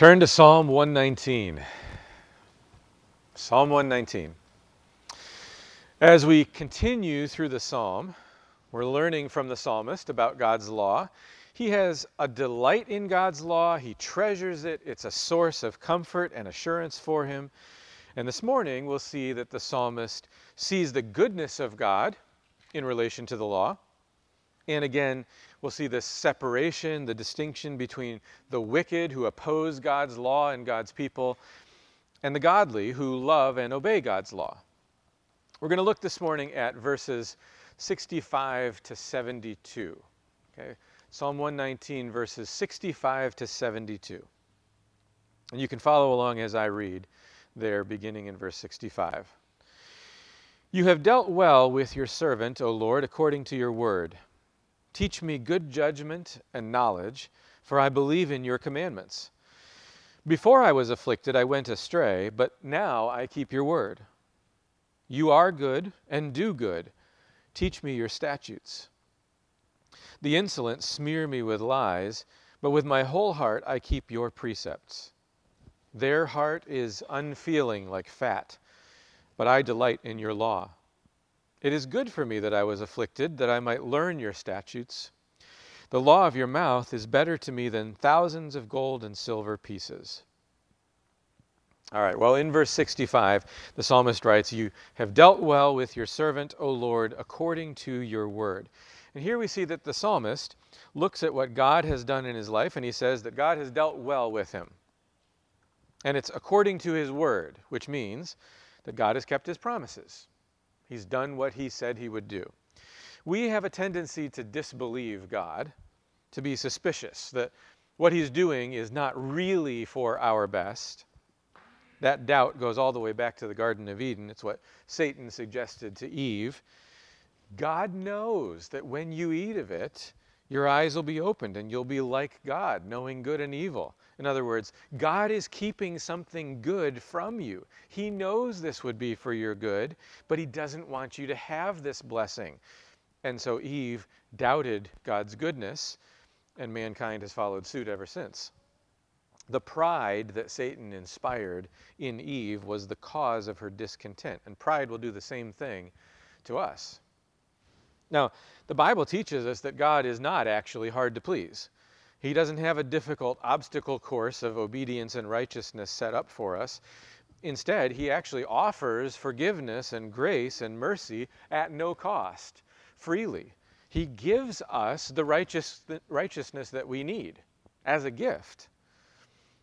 Turn to Psalm 119. Psalm 119. As we continue through the psalm, we're learning from the psalmist about God's law. He has a delight in God's law, he treasures it, it's a source of comfort and assurance for him. And this morning, we'll see that the psalmist sees the goodness of God in relation to the law. And again, we'll see this separation, the distinction between the wicked who oppose God's law and God's people, and the godly who love and obey God's law. We're going to look this morning at verses 65 to 72. Okay? Psalm 119, verses 65 to 72. And you can follow along as I read there, beginning in verse 65. You have dealt well with your servant, O Lord, according to your word. Teach me good judgment and knowledge, for I believe in your commandments. Before I was afflicted, I went astray, but now I keep your word. You are good and do good. Teach me your statutes. The insolent smear me with lies, but with my whole heart I keep your precepts. Their heart is unfeeling like fat, but I delight in your law. It is good for me that I was afflicted, that I might learn your statutes. The law of your mouth is better to me than thousands of gold and silver pieces. All right, well, in verse 65, the psalmist writes, You have dealt well with your servant, O Lord, according to your word. And here we see that the psalmist looks at what God has done in his life, and he says that God has dealt well with him. And it's according to his word, which means that God has kept his promises. He's done what he said he would do. We have a tendency to disbelieve God, to be suspicious that what he's doing is not really for our best. That doubt goes all the way back to the Garden of Eden. It's what Satan suggested to Eve. God knows that when you eat of it, your eyes will be opened and you'll be like God, knowing good and evil. In other words, God is keeping something good from you. He knows this would be for your good, but He doesn't want you to have this blessing. And so Eve doubted God's goodness, and mankind has followed suit ever since. The pride that Satan inspired in Eve was the cause of her discontent, and pride will do the same thing to us. Now, the Bible teaches us that God is not actually hard to please. He doesn't have a difficult obstacle course of obedience and righteousness set up for us. Instead, he actually offers forgiveness and grace and mercy at no cost, freely. He gives us the righteous, righteousness that we need as a gift,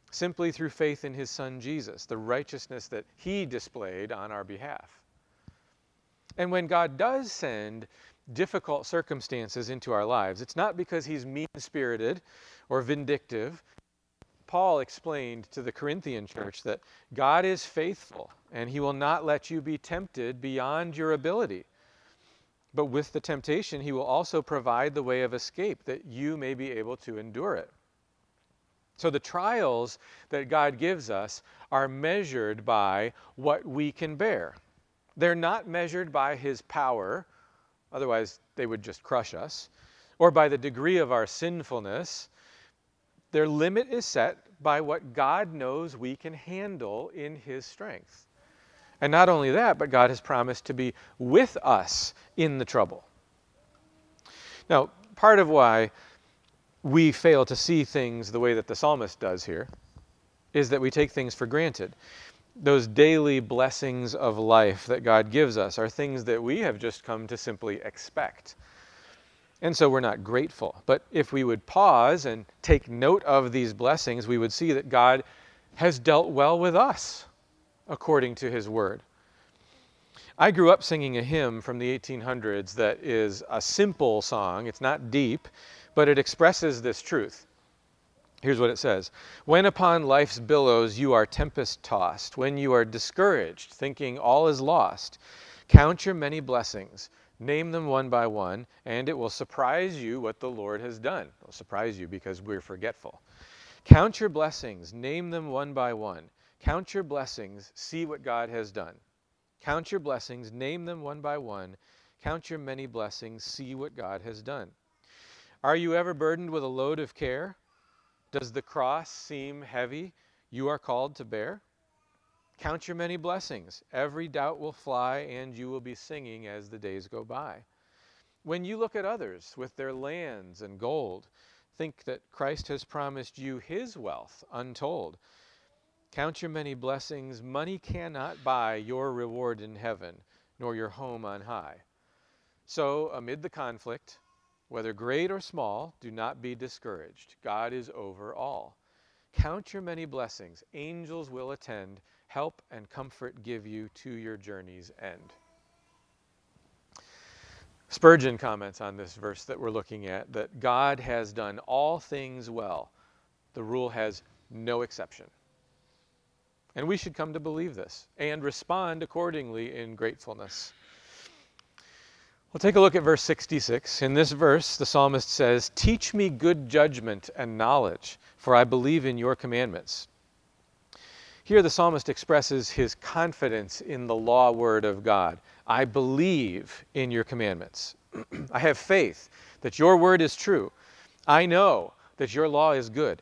simply through faith in his Son Jesus, the righteousness that he displayed on our behalf. And when God does send difficult circumstances into our lives, it's not because he's mean spirited or vindictive. Paul explained to the Corinthian church that God is faithful and he will not let you be tempted beyond your ability. But with the temptation, he will also provide the way of escape that you may be able to endure it. So the trials that God gives us are measured by what we can bear. They're not measured by his power Otherwise, they would just crush us. Or by the degree of our sinfulness. Their limit is set by what God knows we can handle in His strength. And not only that, but God has promised to be with us in the trouble. Now, part of why we fail to see things the way that the psalmist does here is that we take things for granted those daily blessings of life that God gives us are things that we have just come to simply expect. And so we're not grateful. But if we would pause and take note of these blessings, we would see that God has dealt well with us according to his word. I grew up singing a hymn from the 1800s that is a simple song. It's not deep, but it expresses this truth. Here's what it says When upon life's billows you are tempest tossed, when you are discouraged, thinking all is lost, count your many blessings, name them one by one, and it will surprise you what the Lord has done. It will surprise you because we're forgetful. Count your blessings, name them one by one. Count your blessings, see what God has done. Count your blessings, name them one by one. Count your many blessings, see what God has done. Are you ever burdened with a load of care? Does the cross seem heavy? you are called to bear? Count your many blessings. Every doubt will fly, and you will be singing as the days go by. When you look at others with their lands and gold, think that Christ has promised you his wealth untold. Count your many blessings. Money cannot buy your reward in heaven, nor your home on high. So, amid the conflict, whether great or small, do not be discouraged. God is over all. Count your many blessings. Angels will attend help and comfort give you to your journey's end. Spurgeon comments on this verse that we're looking at that God has done all things well. The rule has no exception. And we should come to believe this and respond accordingly in gratefulness. We'll take a look at verse 66. In this verse, the psalmist says, Teach me good judgment and knowledge, for I believe in your commandments. Here, the psalmist expresses his confidence in the law word of God. I believe in your commandments. I have faith that your word is true. I know that your law is good.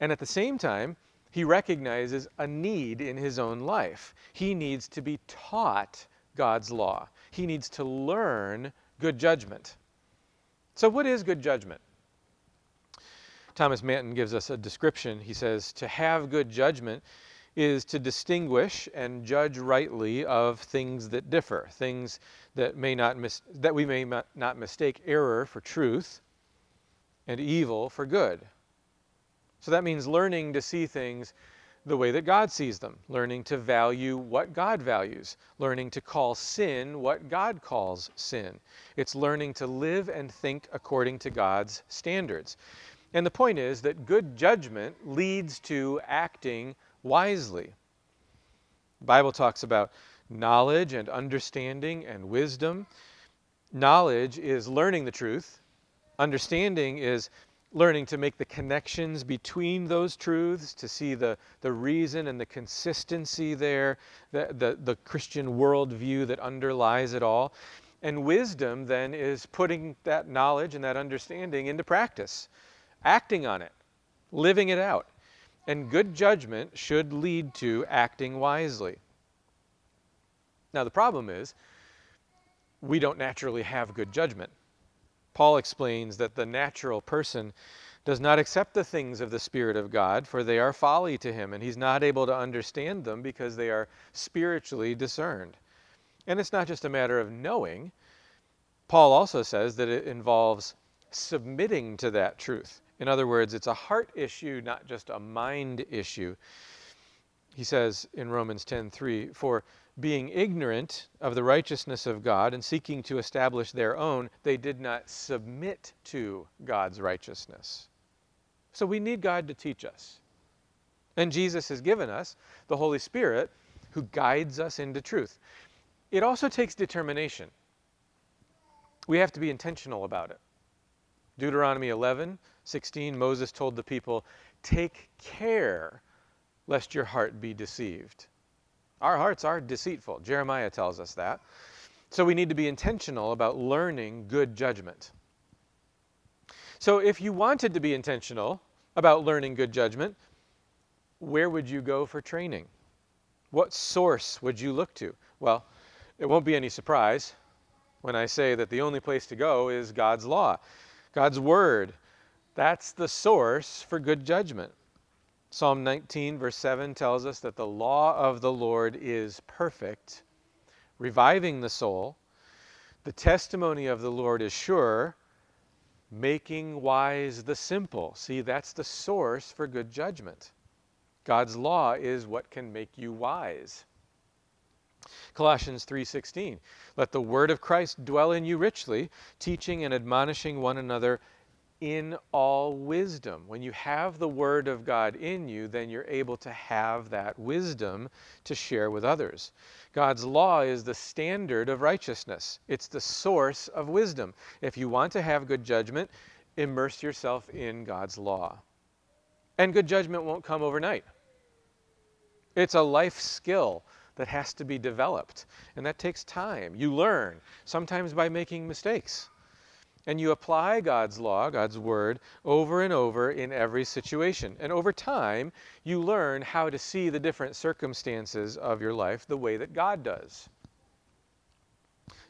And at the same time, he recognizes a need in his own life. He needs to be taught God's law, he needs to learn good judgment. So, what is good judgment? Thomas Manton gives us a description. He says, To have good judgment is to distinguish and judge rightly of things that differ, things that may not mis- that we may not mistake error for truth and evil for good. So that means learning to see things the way that God sees them, learning to value what God values, learning to call sin what God calls sin. It's learning to live and think according to God's standards. And the point is that good judgment leads to acting wisely. The Bible talks about knowledge and understanding and wisdom. Knowledge is learning the truth. Understanding is learning to make the connections between those truths, to see the, the reason and the consistency there, the, the, the Christian worldview that underlies it all. And wisdom then is putting that knowledge and that understanding into practice, acting on it, living it out. And good judgment should lead to acting wisely. Now, the problem is, we don't naturally have good judgment. Paul explains that the natural person does not accept the things of the Spirit of God, for they are folly to him, and he's not able to understand them because they are spiritually discerned. And it's not just a matter of knowing. Paul also says that it involves submitting to that truth. In other words, it's a heart issue, not just a mind issue. He says in Romans 10:3, "For being ignorant of the righteousness of God and seeking to establish their own, they did not submit to God's righteousness." So we need God to teach us. And Jesus has given us the Holy Spirit who guides us into truth. It also takes determination. We have to be intentional about it. Deuteronomy 11, 16, Moses told the people, Take care lest your heart be deceived. Our hearts are deceitful. Jeremiah tells us that. So we need to be intentional about learning good judgment. So if you wanted to be intentional about learning good judgment, where would you go for training? What source would you look to? Well, it won't be any surprise when I say that the only place to go is God's law, God's Word, that's the source for good judgment. Psalm 19, verse 7 tells us that the law of the Lord is perfect, reviving the soul. The testimony of the Lord is sure, making wise the simple. See, that's the source for good judgment. God's law is what can make you wise. Colossians 3:16 Let the word of Christ dwell in you richly, teaching and admonishing one another in all wisdom. When you have the Word of God in you, then you're able to have that wisdom to share with others. God's law is the standard of righteousness, it's the source of wisdom. If you want to have good judgment, immerse yourself in God's law. And good judgment won't come overnight. It's a life skill that has to be developed, and that takes time. You learn, sometimes by making mistakes. And you apply God's law, God's word, over and over in every situation. And over time, you learn how to see the different circumstances of your life the way that God does.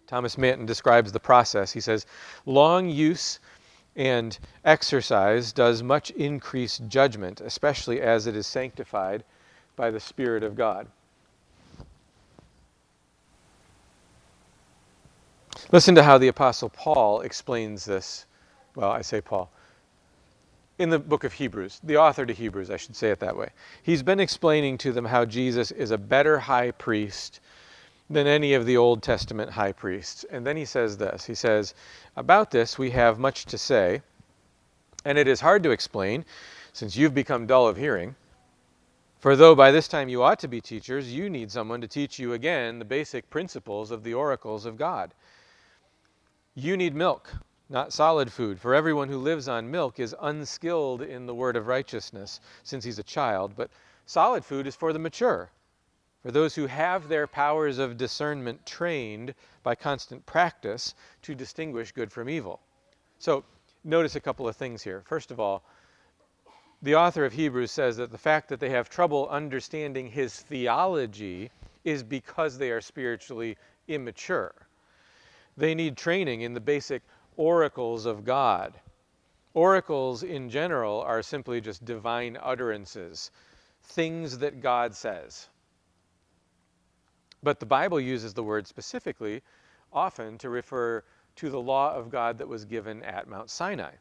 Thomas Manton describes the process. He says, Long use and exercise does much increase judgment, especially as it is sanctified by the Spirit of God. Listen to how the Apostle Paul explains this. Well, I say Paul. In the book of Hebrews, the author to Hebrews, I should say it that way. He's been explaining to them how Jesus is a better high priest than any of the Old Testament high priests. And then he says this He says, About this we have much to say, and it is hard to explain, since you've become dull of hearing. For though by this time you ought to be teachers, you need someone to teach you again the basic principles of the oracles of God. You need milk, not solid food, for everyone who lives on milk is unskilled in the word of righteousness, since he's a child, but solid food is for the mature, for those who have their powers of discernment trained by constant practice to distinguish good from evil. So, notice a couple of things here. First of all, the author of Hebrews says that the fact that they have trouble understanding his theology is because they are spiritually immature. They need training in the basic oracles of God. Oracles in general are simply just divine utterances, things that God says. But the Bible uses the word specifically often to refer to the law of God that was given at Mount Sinai.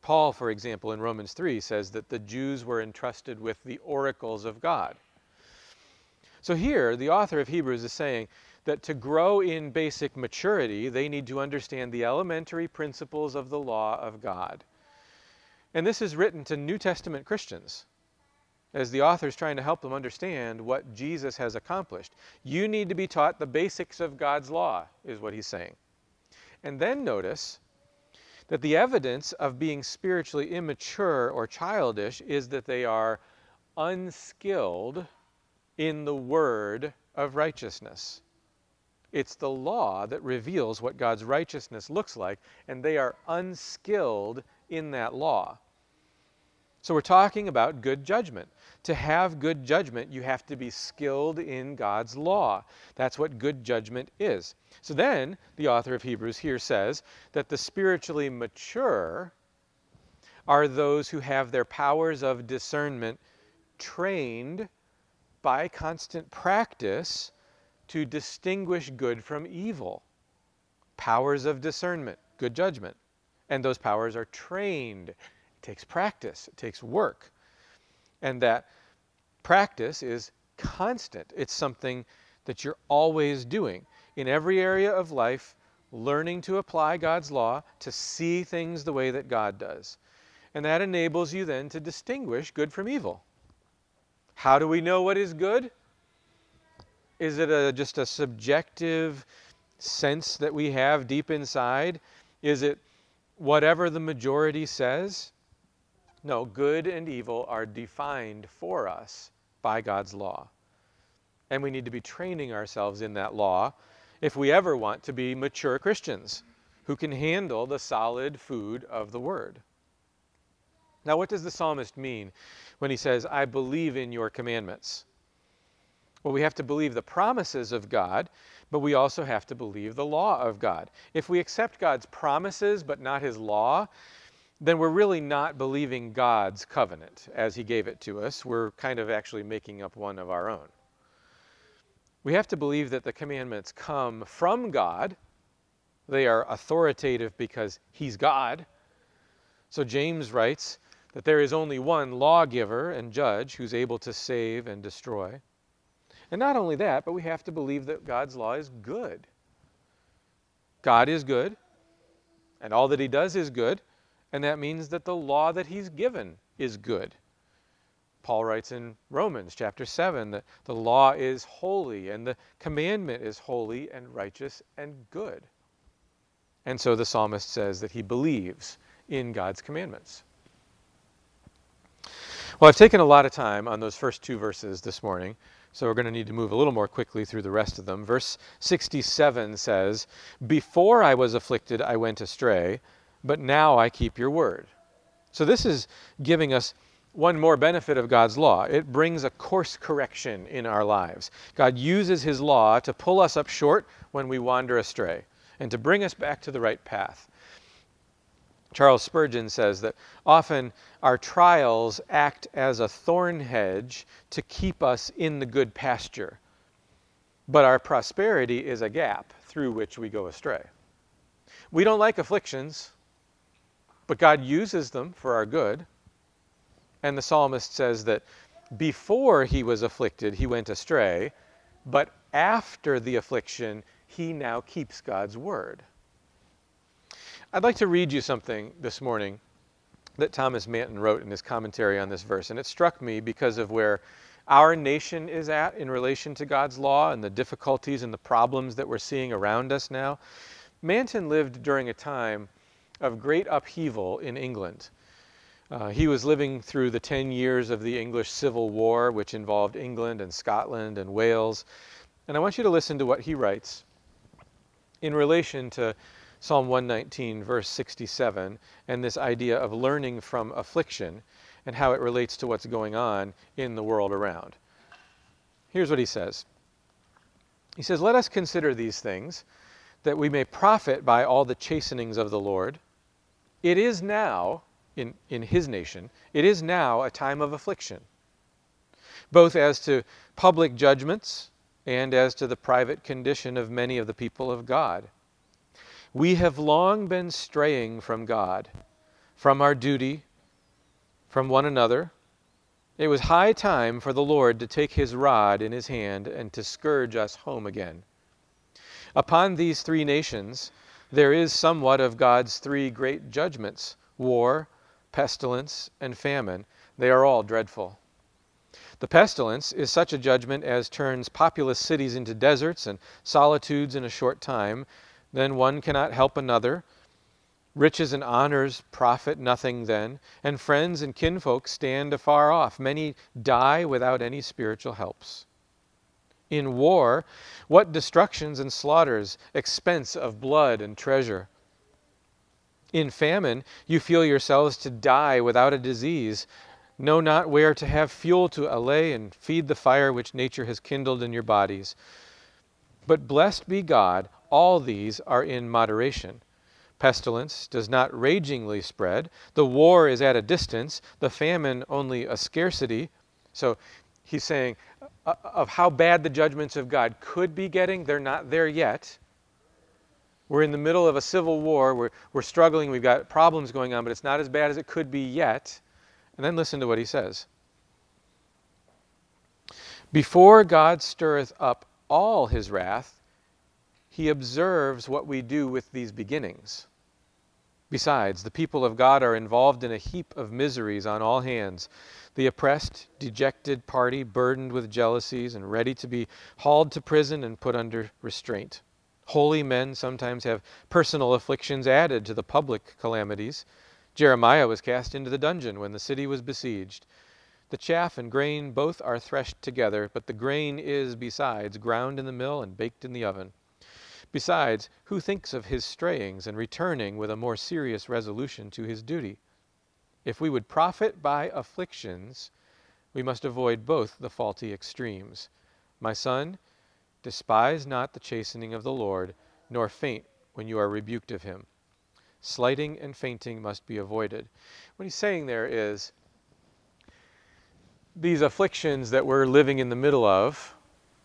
Paul, for example, in Romans 3 says that the Jews were entrusted with the oracles of God. So here, the author of Hebrews is saying that to grow in basic maturity, they need to understand the elementary principles of the law of God. And this is written to New Testament Christians as the author is trying to help them understand what Jesus has accomplished. You need to be taught the basics of God's law, is what he's saying. And then notice that the evidence of being spiritually immature or childish is that they are unskilled in the word of righteousness. It's the law that reveals what God's righteousness looks like, and they are unskilled in that law. So we're talking about good judgment. To have good judgment, you have to be skilled in God's law. That's what good judgment is. So then, the author of Hebrews here says that the spiritually mature are those who have their powers of discernment trained by constant practice to distinguish good from evil. Powers of discernment, good judgment. And those powers are trained. It takes practice, it takes work. And that practice is constant. It's something that you're always doing. In every area of life, learning to apply God's law, to see things the way that God does. And that enables you then to distinguish good from evil. How do we know what is good? Is it a, just a subjective sense that we have deep inside? Is it whatever the majority says? No, good and evil are defined for us by God's law. And we need to be training ourselves in that law if we ever want to be mature Christians who can handle the solid food of the Word. Now, what does the psalmist mean when he says, I believe in your commandments? Well, we have to believe the promises of God, but we also have to believe the law of God. If we accept God's promises but not his law, then we're really not believing God's covenant as he gave it to us. We're kind of actually making up one of our own. We have to believe that the commandments come from God. They are authoritative because he's God. So James writes that there is only one lawgiver and judge who's able to save and destroy. And not only that, but we have to believe that God's law is good. God is good, and all that He does is good, and that means that the law that He's given is good. Paul writes in Romans chapter 7 that the law is holy, and the commandment is holy and righteous and good. And so the psalmist says that he believes in God's commandments. Well, I've taken a lot of time on those first two verses this morning So we're going to need to move a little more quickly through the rest of them. Verse 67 says, Before I was afflicted, I went astray, but now I keep your word. So this is giving us one more benefit of God's law. It brings a course correction in our lives. God uses his law to pull us up short when we wander astray and to bring us back to the right path. Charles Spurgeon says that often our trials act as a thorn hedge to keep us in the good pasture, but our prosperity is a gap through which we go astray. We don't like afflictions, but God uses them for our good. And the psalmist says that before he was afflicted, he went astray, but after the affliction, he now keeps God's word. I'd like to read you something this morning that Thomas Manton wrote in his commentary on this verse, and it struck me because of where our nation is at in relation to God's law and the difficulties and the problems that we're seeing around us now. Manton lived during a time of great upheaval in England. Uh, he was living through the 10 years of the English Civil War, which involved England and Scotland and Wales. And I want you to listen to what he writes in relation to Psalm 119, verse 67, and this idea of learning from affliction and how it relates to what's going on in the world around. Here's what he says He says, Let us consider these things, that we may profit by all the chastenings of the Lord. It is now, in, in his nation, it is now a time of affliction, both as to public judgments and as to the private condition of many of the people of God we have long been straying from God, from our duty, from one another. It was high time for the Lord to take his rod in his hand and to scourge us home again. Upon these three nations there is somewhat of God's three great judgments war, pestilence, and famine. They are all dreadful. The pestilence is such a judgment as turns populous cities into deserts and solitudes in a short time, then one cannot help another. Riches and honors profit nothing then, and friends and kinfolk stand afar off. Many die without any spiritual helps. In war, what destructions and slaughters, expense of blood and treasure. In famine, you feel yourselves to die without a disease, know not where to have fuel to allay and feed the fire which nature has kindled in your bodies. But blessed be God, all these are in moderation. Pestilence does not ragingly spread. The war is at a distance, the famine only a scarcity. So he's saying uh, of how bad the judgments of God could be getting, they're not there yet. We're in the middle of a civil war. We're, we're struggling. We've got problems going on, but it's not as bad as it could be yet. And then listen to what he says. Before God stirreth up all his wrath, he observes what we do with these beginnings. Besides, the people of God are involved in a heap of miseries on all hands. The oppressed, dejected party, burdened with jealousies and ready to be hauled to prison and put under restraint. Holy men sometimes have personal afflictions added to the public calamities. Jeremiah was cast into the dungeon when the city was besieged. The chaff and grain both are threshed together, but the grain is, besides, ground in the mill and baked in the oven. Besides, who thinks of his strayings and returning with a more serious resolution to his duty? If we would profit by afflictions, we must avoid both the faulty extremes. My son, despise not the chastening of the Lord, nor faint when you are rebuked of him. Slighting and fainting must be avoided. What he's saying there is these afflictions that we're living in the middle of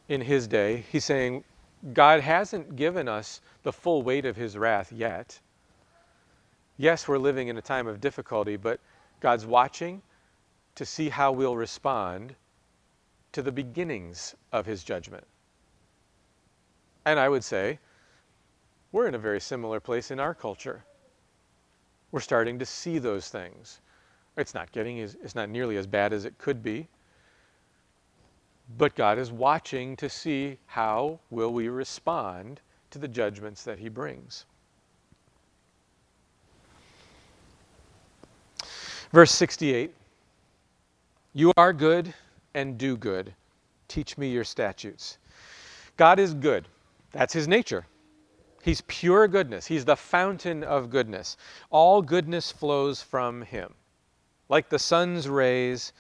in his day, he's saying God hasn't given us the full weight of his wrath yet. Yes, we're living in a time of difficulty, but God's watching to see how we'll respond to the beginnings of his judgment. And I would say, we're in a very similar place in our culture. We're starting to see those things. It's not getting as, it's not nearly as bad as it could be. But God is watching to see how will we respond to the judgments that he brings. Verse 68 You are good and do good. Teach me your statutes. God is good. That's his nature. He's pure goodness. He's the fountain of goodness. All goodness flows from him. Like the sun's rays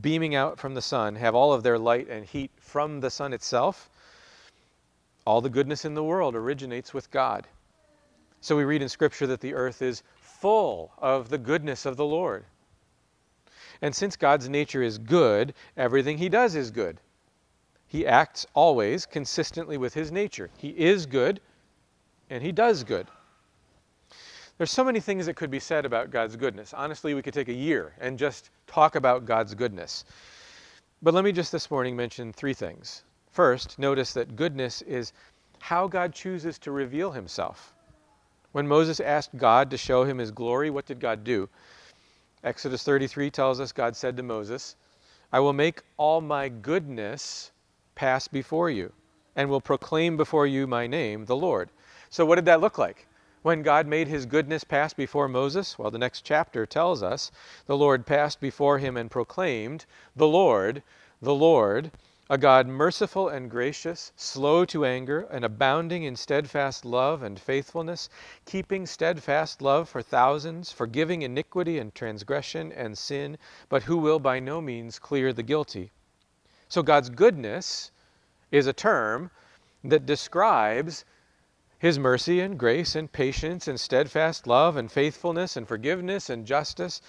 beaming out from the sun have all of their light and heat from the sun itself, all the goodness in the world originates with God. So we read in Scripture that the earth is full of the goodness of the Lord. And since God's nature is good, everything he does is good. He acts always consistently with his nature. He is good, and he does good. There's so many things that could be said about God's goodness. Honestly, we could take a year and just talk about God's goodness. But let me just this morning mention three things. First, notice that goodness is how God chooses to reveal himself. When Moses asked God to show him his glory, what did God do? Exodus 33 tells us God said to Moses, I will make all my goodness pass before you, and will proclaim before you my name, the Lord. So, what did that look like? When God made his goodness pass before Moses, well, the next chapter tells us the Lord passed before him and proclaimed, The Lord, the Lord, a God merciful and gracious, slow to anger, and abounding in steadfast love and faithfulness, keeping steadfast love for thousands, forgiving iniquity and transgression and sin, but who will by no means clear the guilty. So, God's goodness is a term that describes his mercy and grace and patience and steadfast love and faithfulness and forgiveness and justice.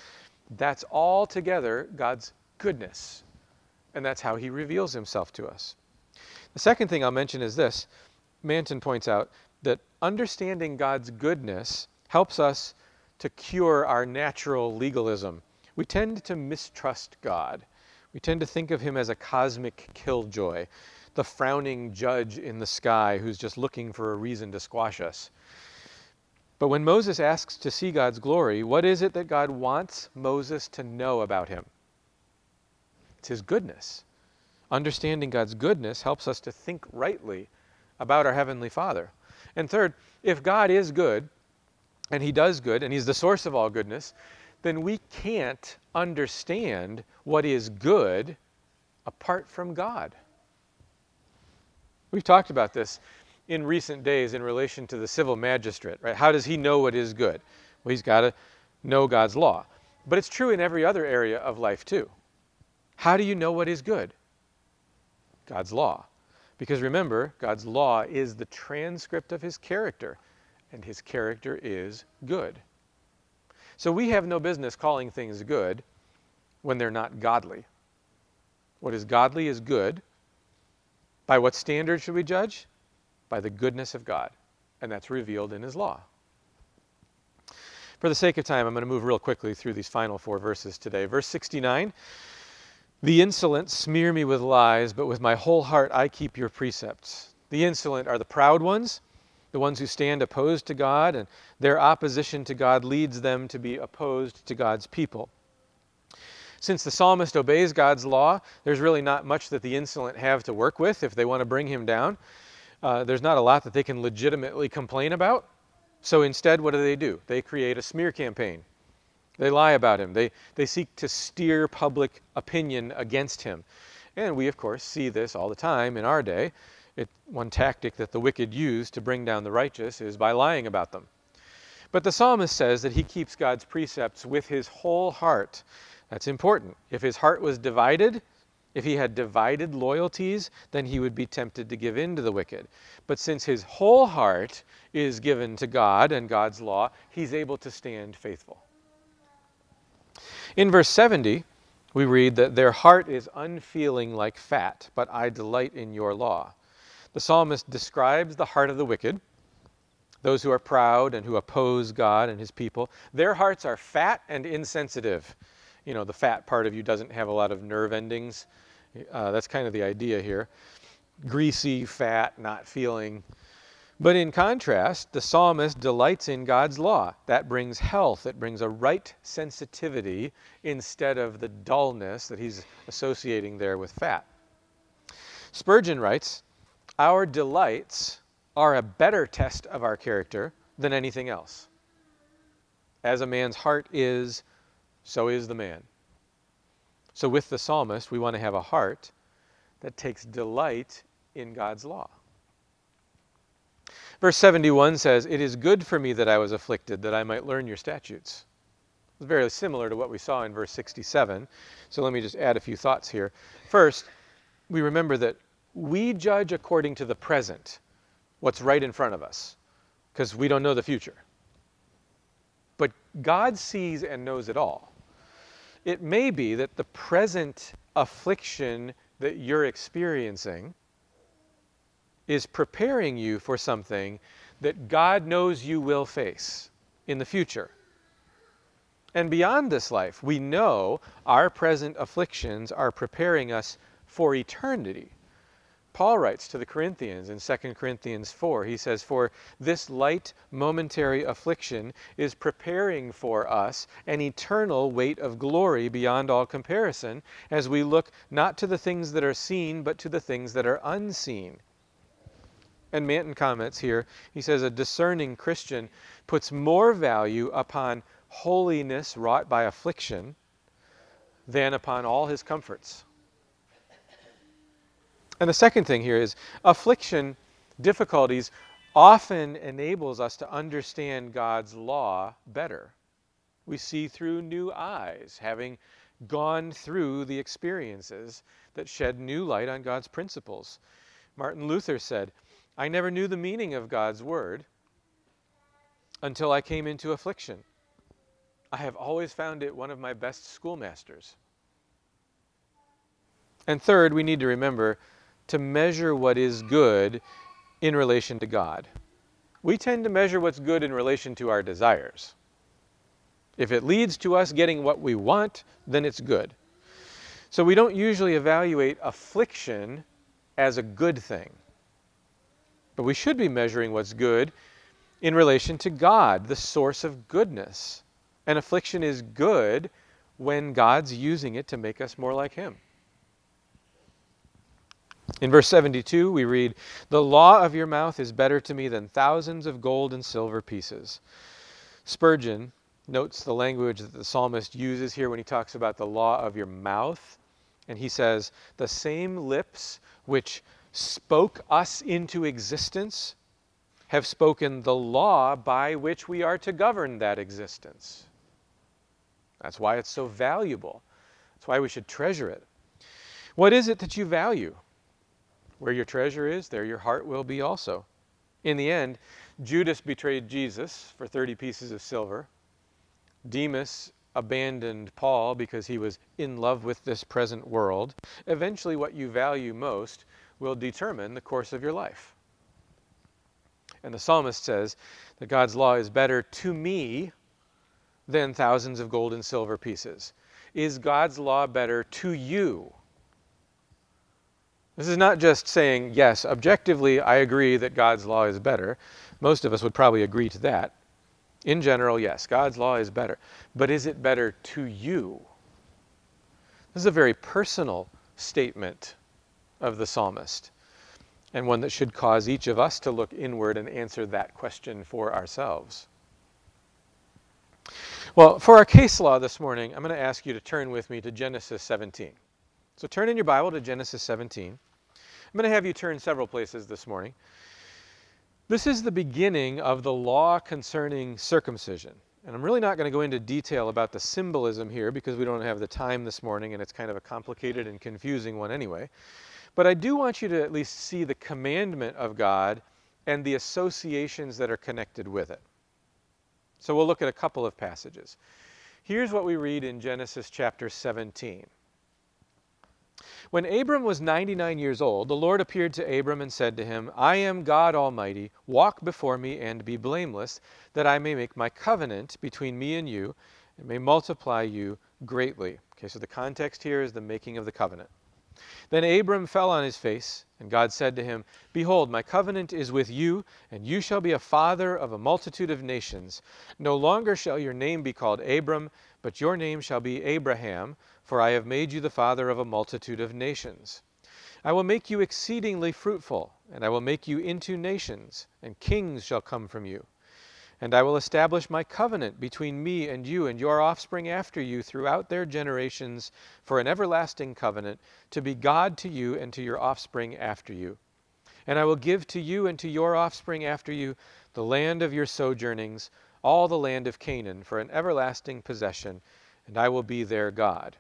That's all together God's goodness. And that's how he reveals himself to us. The second thing I'll mention is this Manton points out that understanding God's goodness helps us to cure our natural legalism. We tend to mistrust God. We tend to think of him as a cosmic killjoy the frowning judge in the sky who's just looking for a reason to squash us. But when Moses asks to see God's glory, what is it that God wants Moses to know about him? It's his goodness. Understanding God's goodness helps us to think rightly about our Heavenly Father. And third, if God is good, and He does good, and He's the source of all goodness, then we can't understand what is good apart from God. We've talked about this in recent days in relation to the civil magistrate, right? How does he know what is good? Well, he's got to know God's law. But it's true in every other area of life too. How do you know what is good? God's law. Because remember, God's law is the transcript of his character, and his character is good. So we have no business calling things good when they're not godly. What is godly is good, by what standard should we judge? By the goodness of God, and that's revealed in His law. For the sake of time, I'm going to move real quickly through these final four verses today. Verse 69 The insolent smear me with lies, but with my whole heart I keep your precepts. The insolent are the proud ones, the ones who stand opposed to God, and their opposition to God leads them to be opposed to God's people. Since the psalmist obeys God's law, there's really not much that the insolent have to work with if they want to bring him down. Uh, there's not a lot that they can legitimately complain about. So instead, what do they do? They create a smear campaign. They lie about him. They, they seek to steer public opinion against him. And we, of course, see this all the time in our day. It, one tactic that the wicked use to bring down the righteous is by lying about them. But the psalmist says that he keeps God's precepts with his whole heart. That's important. If his heart was divided, if he had divided loyalties, then he would be tempted to give in to the wicked. But since his whole heart is given to God and God's law, he's able to stand faithful. In verse 70, we read that their heart is unfeeling like fat, but I delight in your law. The psalmist describes the heart of the wicked, those who are proud and who oppose God and his people. Their hearts are fat and insensitive you know, the fat part of you doesn't have a lot of nerve endings. Uh, that's kind of the idea here. Greasy, fat, not feeling. But in contrast, the psalmist delights in God's law. That brings health, it brings a right sensitivity instead of the dullness that he's associating there with fat. Spurgeon writes Our delights are a better test of our character than anything else. As a man's heart is, so is the man. So, with the psalmist, we want to have a heart that takes delight in God's law. Verse 71 says, It is good for me that I was afflicted, that I might learn your statutes. It's very similar to what we saw in verse 67. So let me just add a few thoughts here. First, we remember that we judge according to the present, what's right in front of us, because we don't know the future. But God sees and knows it all. It may be that the present affliction that you're experiencing is preparing you for something that God knows you will face in the future. And beyond this life, we know our present afflictions are preparing us for eternity. Paul writes to the Corinthians in 2 Corinthians 4, he says, For this light momentary affliction is preparing for us an eternal weight of glory beyond all comparison, as we look not to the things that are seen, but to the things that are unseen. And Manton comments here, he says, A discerning Christian puts more value upon holiness wrought by affliction than upon all his comforts. And the second thing here is affliction, difficulties, often enables us to understand God's law better. We see through new eyes, having gone through the experiences that shed new light on God's principles. Martin Luther said, I never knew the meaning of God's word until I came into affliction. I have always found it one of my best schoolmasters. And third, we need to remember to measure what is good in relation to God. We tend to measure what's good in relation to our desires. If it leads to us getting what we want, then it's good. So we don't usually evaluate affliction as a good thing. But we should be measuring what's good in relation to God, the source of goodness. And affliction is good when God's using it to make us more like Him. In verse 72, we read, The law of your mouth is better to me than thousands of gold and silver pieces. Spurgeon notes the language that the psalmist uses here when he talks about the law of your mouth. And he says, The same lips which spoke us into existence have spoken the law by which we are to govern that existence. That's why it's so valuable. That's why we should treasure it. What is it that you value? Where your treasure is, there your heart will be also. In the end, Judas betrayed Jesus for 30 pieces of silver. Demas abandoned Paul because he was in love with this present world. Eventually, what you value most will determine the course of your life. And the psalmist says that God's law is better to me than thousands of gold and silver pieces. Is God's law better to you? This is not just saying, yes, objectively, I agree that God's law is better. Most of us would probably agree to that. In general, yes, God's law is better. But is it better to you? This is a very personal statement of the psalmist, and one that should cause each of us to look inward and answer that question for ourselves. Well, for our case law this morning, I'm going to ask you to turn with me to Genesis 17. So turn in your Bible to Genesis 17. I'm going to have you turn several places this morning. This is the beginning of the law concerning circumcision. And I'm really not going to go into detail about the symbolism here because we don't have the time this morning and it's kind of a complicated and confusing one anyway. But I do want you to at least see the commandment of God and the associations that are connected with it. So we'll look at a couple of passages. Here's what we read in Genesis chapter 17. When Abram was 99 years old, the Lord appeared to Abram and said to him, I am God Almighty. Walk before me and be blameless, that I may make my covenant between me and you, and may multiply you greatly. Okay, so the context here is the making of the covenant. Then Abram fell on his face, and God said to him, Behold, my covenant is with you, and you shall be a father of a multitude of nations. No longer shall your name be called Abram, but your name shall be Abraham for I have made you the father of a multitude of nations. I will make you exceedingly fruitful, and I will make you into nations, and kings shall come from you. And I will establish my covenant between me and you and your offspring after you throughout their generations for an everlasting covenant, to be God to you and to your offspring after you. And I will give to you and to your offspring after you the land of your sojournings, all the land of Canaan, for an everlasting possession, and I will be their God.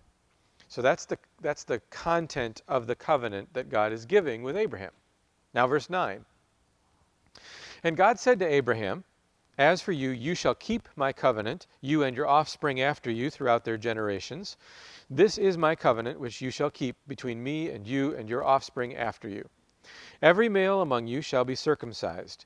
So that's the, that's the content of the covenant that God is giving with Abraham. Now, verse 9. And God said to Abraham, As for you, you shall keep my covenant, you and your offspring after you throughout their generations. This is my covenant which you shall keep between me and you and your offspring after you. Every male among you shall be circumcised.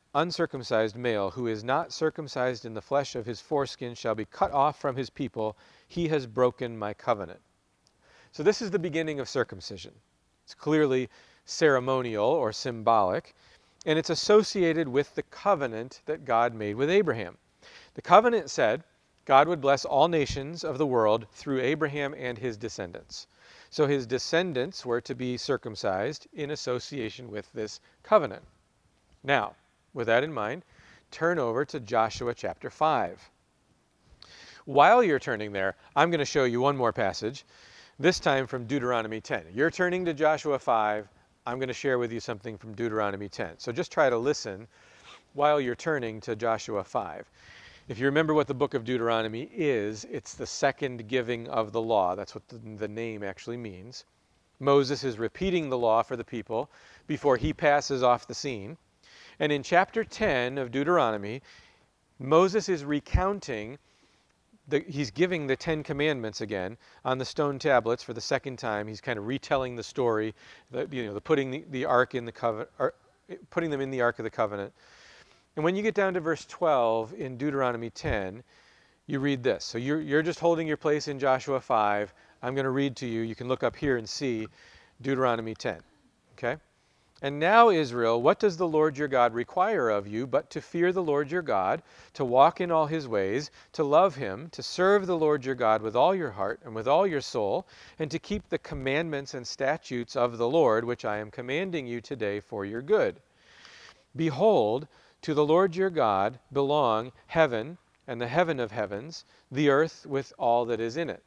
uncircumcised male who is not circumcised in the flesh of his foreskin shall be cut off from his people. He has broken my covenant. So, this is the beginning of circumcision. It's clearly ceremonial or symbolic, and it's associated with the covenant that God made with Abraham. The covenant said God would bless all nations of the world through Abraham and his descendants. So, his descendants were to be circumcised in association with this covenant. Now, with that in mind, turn over to Joshua chapter 5. While you're turning there, I'm going to show you one more passage, this time from Deuteronomy 10. You're turning to Joshua 5. I'm going to share with you something from Deuteronomy 10. So just try to listen while you're turning to Joshua 5. If you remember what the book of Deuteronomy is, it's the second giving of the law. That's what the, name actually means. Moses is repeating the law for the people before he passes off the scene. And in chapter 10 of Deuteronomy, Moses is recounting, the, he's giving the Ten Commandments again on the stone tablets for the second time. He's kind of retelling the story, the, you know, the putting the, the ark in the covenant, putting them in the ark of the covenant. And when you get down to verse 12 in Deuteronomy 10, you read this. So you're, you're just holding your place in Joshua 5. I'm going to read to you. You can look up here and see Deuteronomy 10. Okay? And now, Israel, what does the Lord your God require of you but to fear the Lord your God, to walk in all his ways, to love him, to serve the Lord your God with all your heart and with all your soul, and to keep the commandments and statutes of the Lord, which I am commanding you today for your good? Behold, to the Lord your God belong heaven and the heaven of heavens, the earth with all that is in it.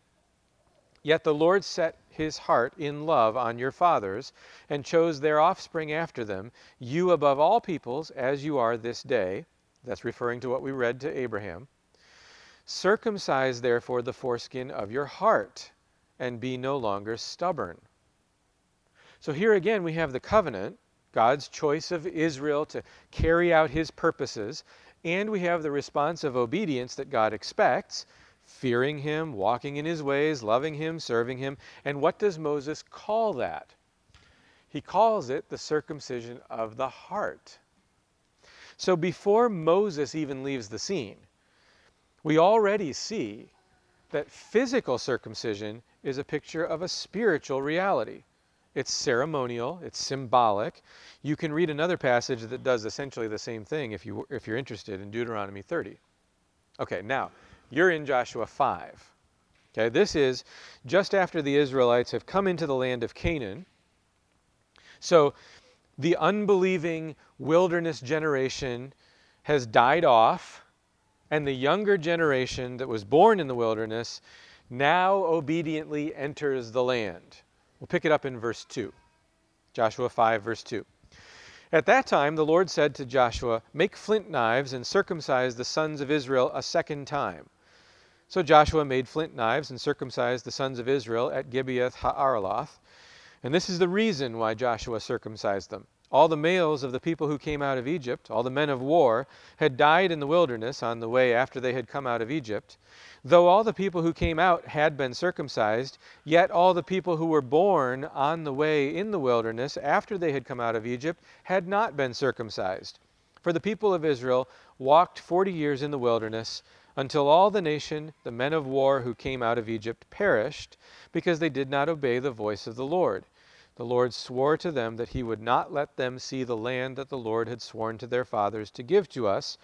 Yet the Lord set his heart in love on your fathers, and chose their offspring after them, you above all peoples, as you are this day. That's referring to what we read to Abraham. Circumcise therefore the foreskin of your heart, and be no longer stubborn. So here again we have the covenant, God's choice of Israel to carry out his purposes, and we have the response of obedience that God expects fearing him, walking in his ways, loving him, serving him. And what does Moses call that? He calls it the circumcision of the heart. So before Moses even leaves the scene, we already see that physical circumcision is a picture of a spiritual reality. It's ceremonial, it's symbolic. You can read another passage that does essentially the same thing if, you, if you're interested in Deuteronomy 30. Okay, now, you're in Joshua 5. Okay, this is just after the Israelites have come into the land of Canaan. So the unbelieving wilderness generation has died off, and the younger generation that was born in the wilderness now obediently enters the land. We'll pick it up in verse 2. Joshua 5, verse 2. At that time, the Lord said to Joshua, Make flint knives and circumcise the sons of Israel a second time. So Joshua made flint knives and circumcised the sons of Israel at Gibeath Haaraloth. And this is the reason why Joshua circumcised them. All the males of the people who came out of Egypt, all the men of war, had died in the wilderness on the way after they had come out of Egypt. Though all the people who came out had been circumcised, yet all the people who were born on the way in the wilderness after they had come out of Egypt had not been circumcised. For the people of Israel walked forty years in the wilderness until all the nation, the men of war who came out of Egypt, perished because they did not obey the voice of the Lord. The Lord swore to them that he would not let them see the land that the Lord had sworn to their fathers to give to us,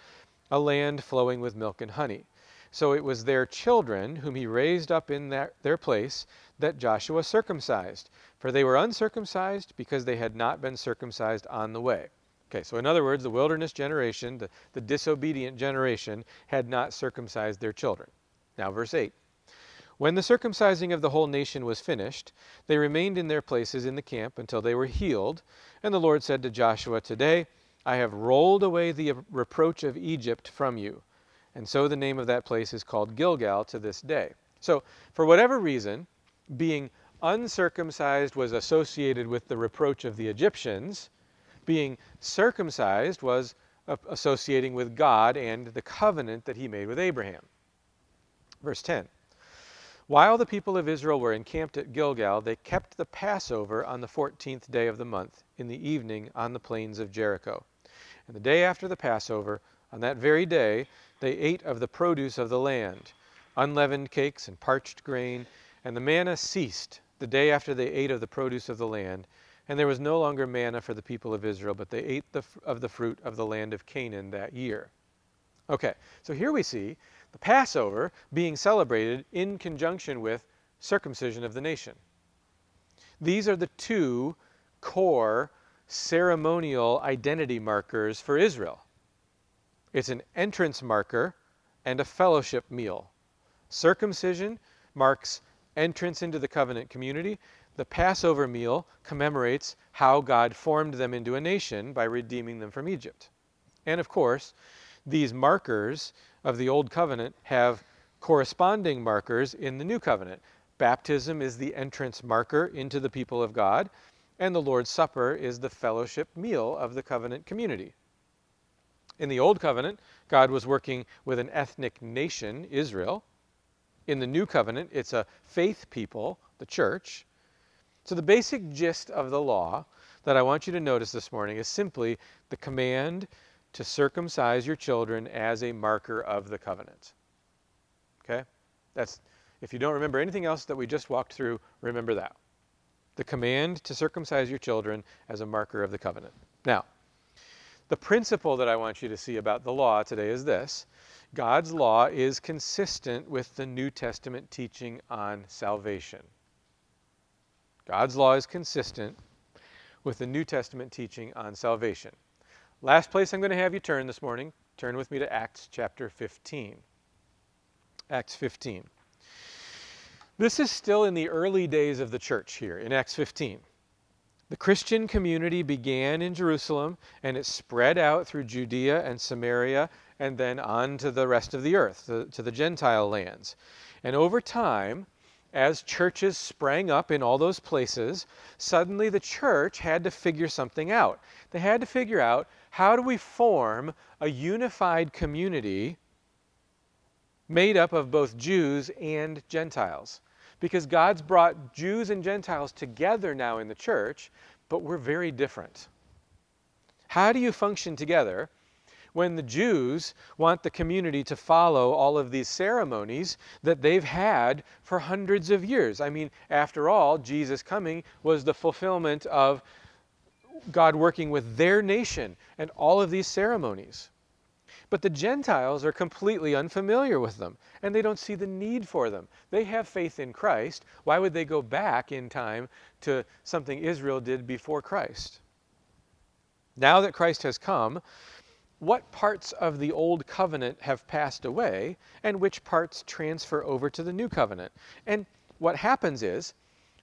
a land flowing with milk and honey. So it was their children, whom he raised up in their, place, that Joshua circumcised. For they were uncircumcised because they had not been circumcised on the way. Okay, so in other words, the wilderness generation, the, the disobedient generation, had not circumcised their children. Now, verse 8. When the circumcising of the whole nation was finished, they remained in their places in the camp until they were healed. And the Lord said to Joshua, Today I have rolled away the reproach of Egypt from you. And so the name of that place is called Gilgal to this day. So, for whatever reason, being uncircumcised was associated with the reproach of the Egyptians being circumcised was associating with God and the covenant that he made with Abraham. Verse 10 While the people of Israel were encamped at Gilgal, they kept the Passover on the 14th day of the month, in the evening on the plains of Jericho. And the day after the Passover, on that very day, they ate of the produce of the land, unleavened cakes and parched grain, and the manna ceased the day after they ate of the produce of the land and there was no longer manna for the people of Israel, but they ate the, of the fruit of the land of Canaan that year. Okay, so here we see the Passover being celebrated in conjunction with circumcision of the nation. These are the two core ceremonial identity markers for Israel. It's an entrance marker and a fellowship meal. Circumcision marks entrance into the covenant community, the Passover meal commemorates how God formed them into a nation by redeeming them from Egypt. And of course, these markers of the Old Covenant have corresponding markers in the New Covenant. Baptism is the entrance marker into the people of God, and the Lord's Supper is the fellowship meal of the covenant community. In the Old Covenant, God was working with an ethnic nation, Israel. In the New Covenant, it's a faith people, the church. So, the basic gist of the law that I want you to notice this morning is simply the command to circumcise your children as a marker of the covenant. Okay? That's if you don't remember anything else that we just walked through, remember that. The command to circumcise your children as a marker of the covenant. Now, the principle that I want you to see about the law today is this God's law is consistent with the New Testament teaching on salvation. God's law is consistent with the New Testament teaching on salvation. Last place I'm going to have you turn this morning, turn with me to Acts chapter 15. Acts 15. This is still in the early days of the church here in Acts 15. The Christian community began in Jerusalem and it spread out through Judea and Samaria and then on to the rest of the earth, to, the Gentile lands. And over time, as churches sprang up in all those places, suddenly the church had to figure something out. They had to figure out how do we form a unified community made up of both Jews and Gentiles? Because God's brought Jews and Gentiles together now in the church, but we're very different. How do you function together when the Jews want the community to follow all of these ceremonies that they've had for hundreds of years. I mean, after all, Jesus coming was the fulfillment of God working with their nation and all of these ceremonies. But the Gentiles are completely unfamiliar with them, and they don't see the need for them. They have faith in Christ. Why would they go back in time to something Israel did before Christ? Now that Christ has come, what parts of the old covenant have passed away and which parts transfer over to the new covenant. And what happens is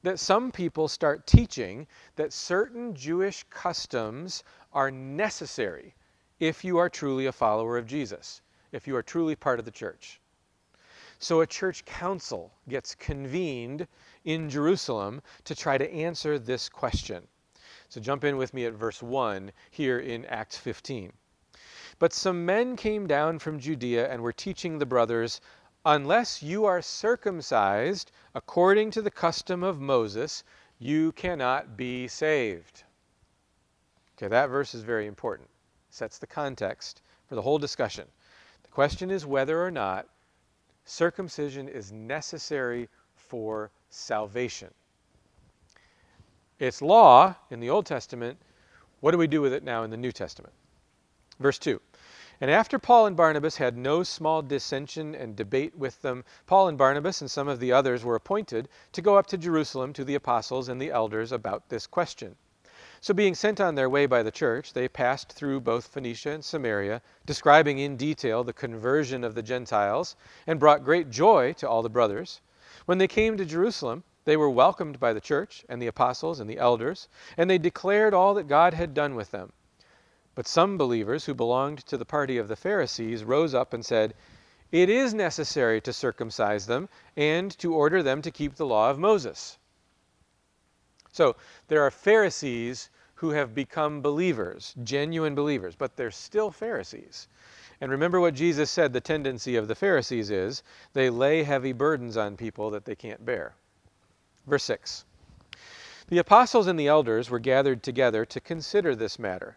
that some people start teaching that certain Jewish customs are necessary if you are truly a follower of Jesus, if you are truly part of the church. So a church council gets convened in Jerusalem to try to answer this question. So jump in with me at verse 1 here in Acts 15. But some men came down from Judea and were teaching the brothers, Unless you are circumcised according to the custom of Moses, you cannot be saved. Okay, that verse is very important. Sets the context for the whole discussion. The question is whether or not circumcision is necessary for salvation. It's law in the Old Testament. What do we do with it now in the New Testament? Verse 2 And after Paul and Barnabas had no small dissension and debate with them, Paul and Barnabas and some of the others were appointed to go up to Jerusalem to the apostles and the elders about this question. So, being sent on their way by the church, they passed through both Phoenicia and Samaria, describing in detail the conversion of the Gentiles, and brought great joy to all the brothers. When they came to Jerusalem, they were welcomed by the church and the apostles and the elders, and they declared all that God had done with them. But some believers who belonged to the party of the Pharisees rose up and said, It is necessary to circumcise them and to order them to keep the law of Moses. So there are Pharisees who have become believers, genuine believers, but they're still Pharisees. And remember what Jesus said the tendency of the Pharisees is they lay heavy burdens on people that they can't bear. Verse 6 The apostles and the elders were gathered together to consider this matter.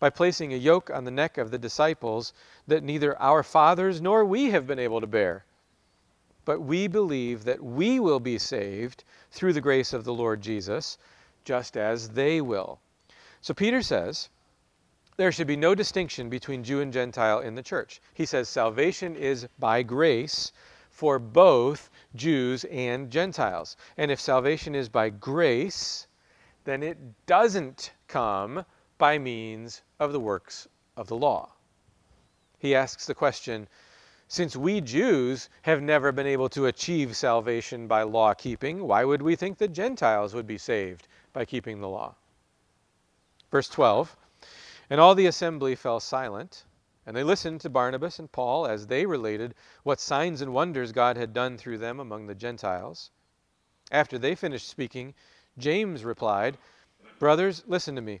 by placing a yoke on the neck of the disciples that neither our fathers nor we have been able to bear? but we believe that we will be saved through the grace of the Lord Jesus, just as they will. So Peter says there should be no distinction between Jew and Gentile in the church. He says salvation is by grace for both Jews and Gentiles. And if salvation is by grace, then it doesn't come by means of the works of the law. He asks the question since we Jews have never been able to achieve salvation by law keeping, why would we think that Gentiles would be saved by keeping the law? Verse 12 And all the assembly fell silent, and they listened to Barnabas and Paul as they related what signs and wonders God had done through them among the Gentiles. After they finished speaking, James replied, Brothers, listen to me.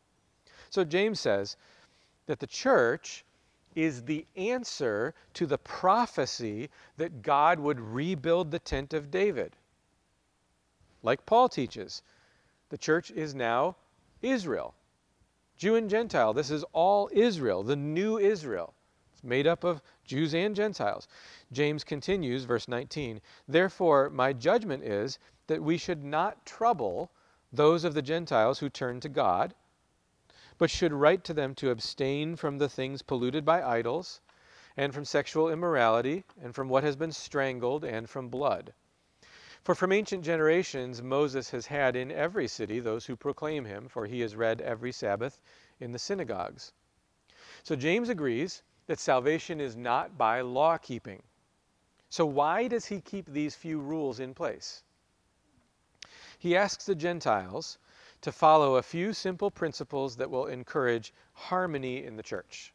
So James says that the church is the answer to the prophecy that God would rebuild the tent of David. Like Paul teaches, the church is now Israel. Jew and Gentile, this is all Israel, the new Israel. It's made up of Jews and Gentiles. James continues, verse 19 Therefore, my judgment is that we should not trouble those of the Gentiles who turn to God but should write to them to abstain from the things polluted by idols, and from sexual immorality, and from what has been strangled, and from blood. For from ancient generations Moses has had in every city those who proclaim him, for he is read every Sabbath in the synagogues. So James agrees that salvation is not by law keeping. So why does he keep these few rules in place? He asks the Gentiles to follow a few simple principles that will encourage harmony in the church.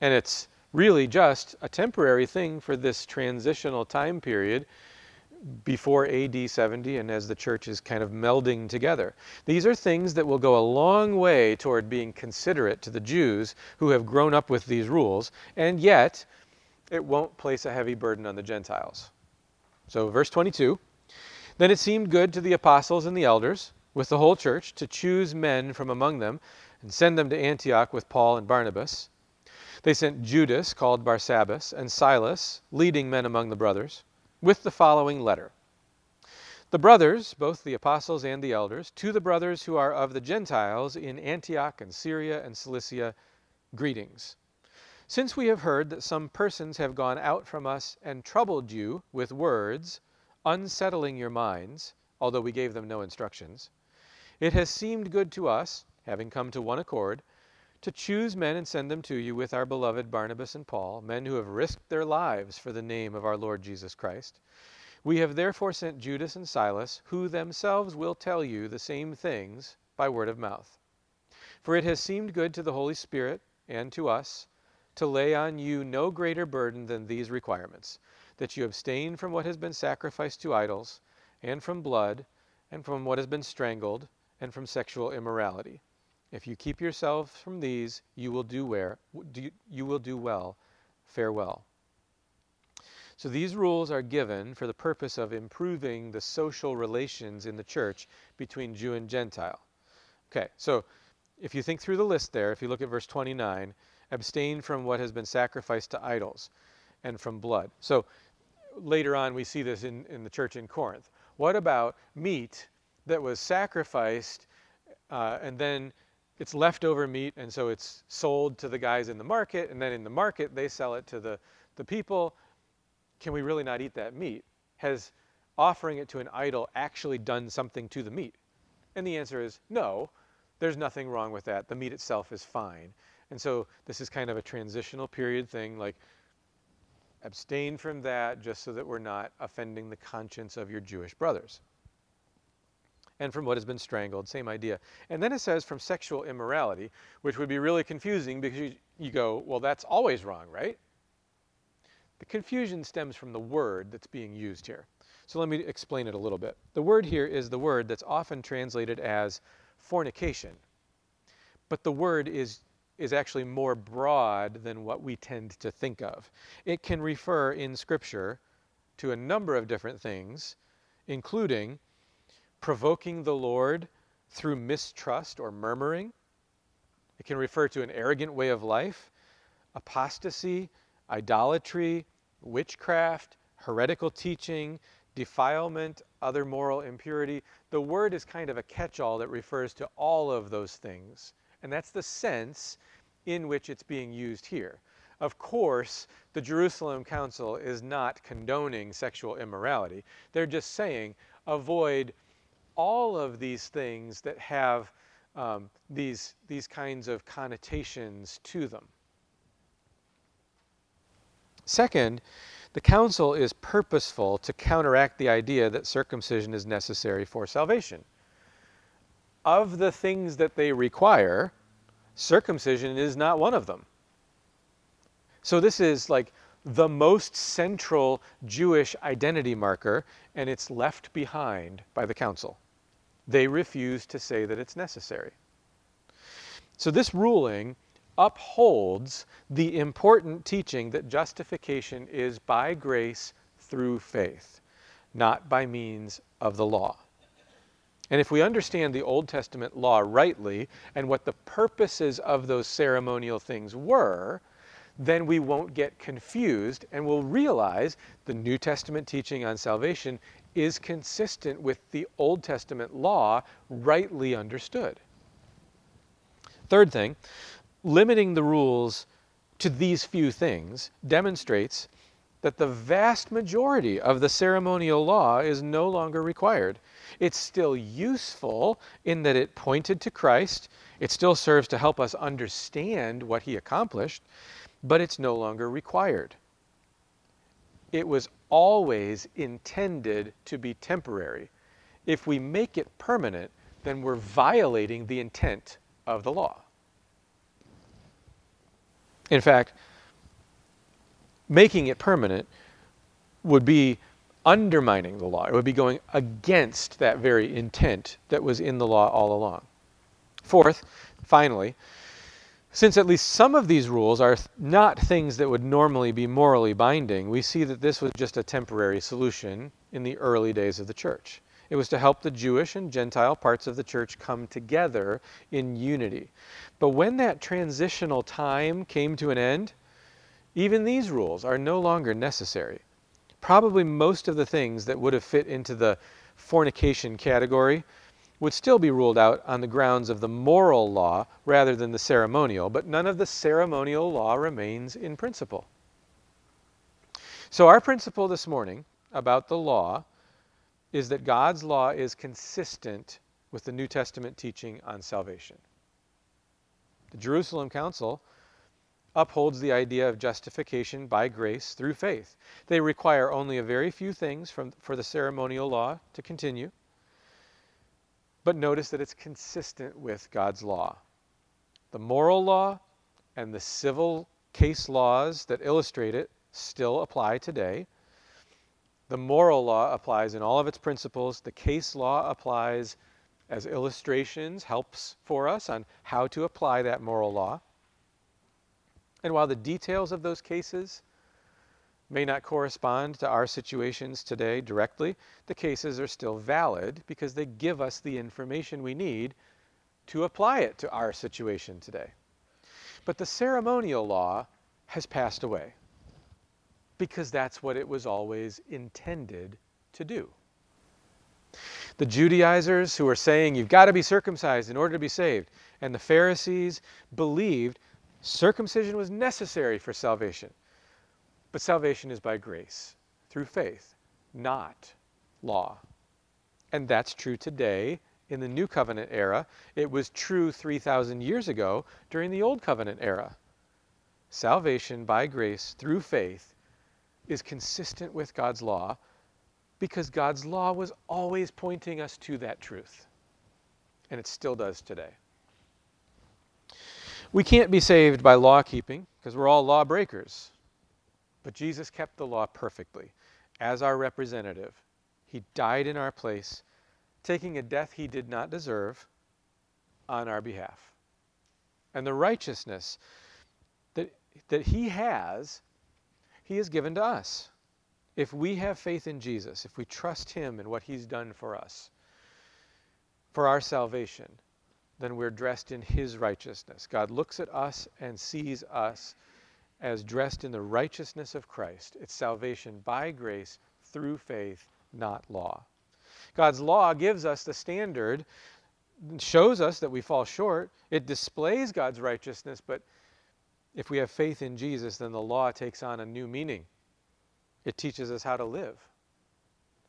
And it's really just a temporary thing for this transitional time period before AD 70 and as the church is kind of melding together. These are things that will go a long way toward being considerate to the Jews who have grown up with these rules, and yet it won't place a heavy burden on the Gentiles. So, verse 22 Then it seemed good to the apostles and the elders with the whole church to choose men from among them and send them to Antioch with Paul and Barnabas. They sent Judas, called Barsabbas, and Silas, leading men among the brothers, with the following letter The brothers, both the apostles and the elders, to the brothers who are of the Gentiles in Antioch and Syria and Cilicia, greetings. Since we have heard that some persons have gone out from us and troubled you with words, unsettling your minds, although we gave them no instructions, it has seemed good to us, having come to one accord, to choose men and send them to you with our beloved Barnabas and Paul, men who have risked their lives for the name of our Lord Jesus Christ. We have therefore sent Judas and Silas, who themselves will tell you the same things by word of mouth. For it has seemed good to the Holy Spirit and to us to lay on you no greater burden than these requirements that you abstain from what has been sacrificed to idols, and from blood, and from what has been strangled, and from sexual immorality. If you keep yourselves from these, you will do where you will do well. Farewell. So these rules are given for the purpose of improving the social relations in the church between Jew and Gentile. Okay, so if you think through the list there, if you look at verse 29, abstain from what has been sacrificed to idols and from blood. So later on, we see this in, in the church in Corinth. What about meat that was sacrificed uh, and then it's leftover meat, and so it's sold to the guys in the market, and then in the market, they sell it to the, the people? Can we really not eat that meat? Has offering it to an idol actually done something to the meat? And the answer is no there's nothing wrong with that. The meat itself is fine. And so this is kind of a transitional period thing, like abstain from that just so that we're not offending the conscience of your Jewish brothers. And from what has been strangled, same idea. And then it says from sexual immorality, which would be really confusing because you, you go, well, that's always wrong, right? The confusion stems from the word that's being used here. So let me explain it a little bit. The word here is the word that's often translated as fornication. But the word is, is actually more broad than what we tend to think of. It can refer in Scripture to a number of different things, including provoking the Lord through mistrust or murmuring. It can refer to an arrogant way of life, apostasy, idolatry, witchcraft, heretical teaching, defilement, other moral impurity. The word is kind of a catch all that refers to all of those things. And that's the sense in which it's being used here. Of course, the Jerusalem Council is not condoning sexual immorality. They're just saying avoid all of these things that have um, these, these kinds of connotations to them. Second, the council is purposeful to counteract the idea that circumcision is necessary for salvation. Of the things that they require, circumcision is not one of them. So this is like the most central Jewish identity marker, and it's left behind by the council. They refuse to say that it's necessary. So this ruling upholds the important teaching that justification is by grace through faith, not by means of the law. And if we understand the Old Testament law rightly and what the purposes of those ceremonial things were, then we won't get confused and we'll realize the New Testament teaching on salvation is consistent with the Old Testament law rightly understood. Third thing, limiting the rules to these few things demonstrates that the vast majority of the ceremonial law is no longer required. It's still useful in that it pointed to Christ, it still serves to help us understand what he accomplished, but it's no longer required. It was always intended to be temporary. If we make it permanent, then we're violating the intent of the law. In fact, making it permanent would be undermining the law. It would be going against that very intent that was in the law all along. Fourth, finally, since at least some of these rules are not things that would normally be morally binding, we see that this was just a temporary solution in the early days of the church. It was to help the Jewish and Gentile parts of the church come together in unity. But when that transitional time came to an end, even these rules are no longer necessary. Probably most of the things that would have fit into the fornication category would still be ruled out on the grounds of the moral law rather than the ceremonial, but none of the ceremonial law remains in principle. So, our principle this morning about the law is that God's law is consistent with the New Testament teaching on salvation. The Jerusalem Council upholds the idea of justification by grace through faith. They require only a very few things from, for the ceremonial law to continue. But notice that it's consistent with God's law. The moral law and the civil case laws that illustrate it still apply today. The moral law applies in all of its principles. The case law applies as illustrations, helps for us on how to apply that moral law. And while the details of those cases may not correspond to our situations today directly, the cases are still valid because they give us the information we need to apply it to our situation today. But the ceremonial law has passed away because that's what it was always intended to do. The Judaizers who were saying you've got to be circumcised in order to be saved, and the Pharisees believed circumcision was necessary for salvation. But salvation is by grace, through faith, not law. And that's true today in the New Covenant era. It was true 3,000 years ago during the Old Covenant era. Salvation by grace through faith is consistent with God's law because God's law was always pointing us to that truth. And it still does today. We can't be saved by law keeping because we're all lawbreakers. But Jesus kept the law perfectly as our representative. He died in our place, taking a death he did not deserve on our behalf. And the righteousness that, that he has, he has given to us. If we have faith in Jesus, if we trust him and what he's done for us, for our salvation, then we're dressed in his righteousness. God looks at us and sees us as dressed in the righteousness of Christ. It's salvation by grace through faith, not law. God's law gives us the standard, shows us that we fall short. It displays God's righteousness, but if we have faith in Jesus, then the law takes on a new meaning. It teaches us how to live,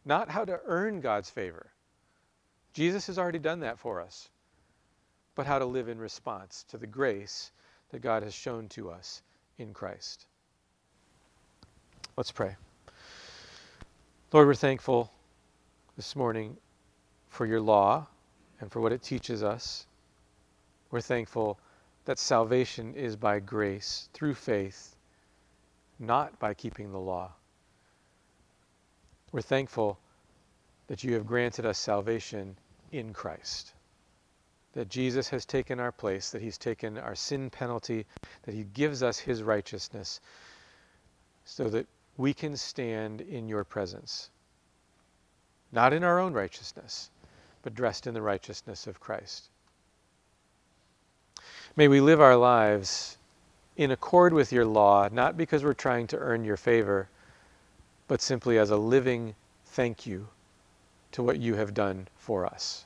not how to earn God's favor. Jesus has already done that for us, but how to live in response to the grace that God has shown to us in Christ. Let's pray. Lord, we're thankful this morning for your law and for what it teaches us. We're thankful that salvation is by grace through faith, not by keeping the law. We're thankful that you have granted us salvation in Christ that Jesus has taken our place, that he's taken our sin penalty, that he gives us his righteousness so that we can stand in your presence. Not in our own righteousness, but dressed in the righteousness of Christ. May we live our lives in accord with your law, not because we're trying to earn your favor, but simply as a living thank you to what you have done for us.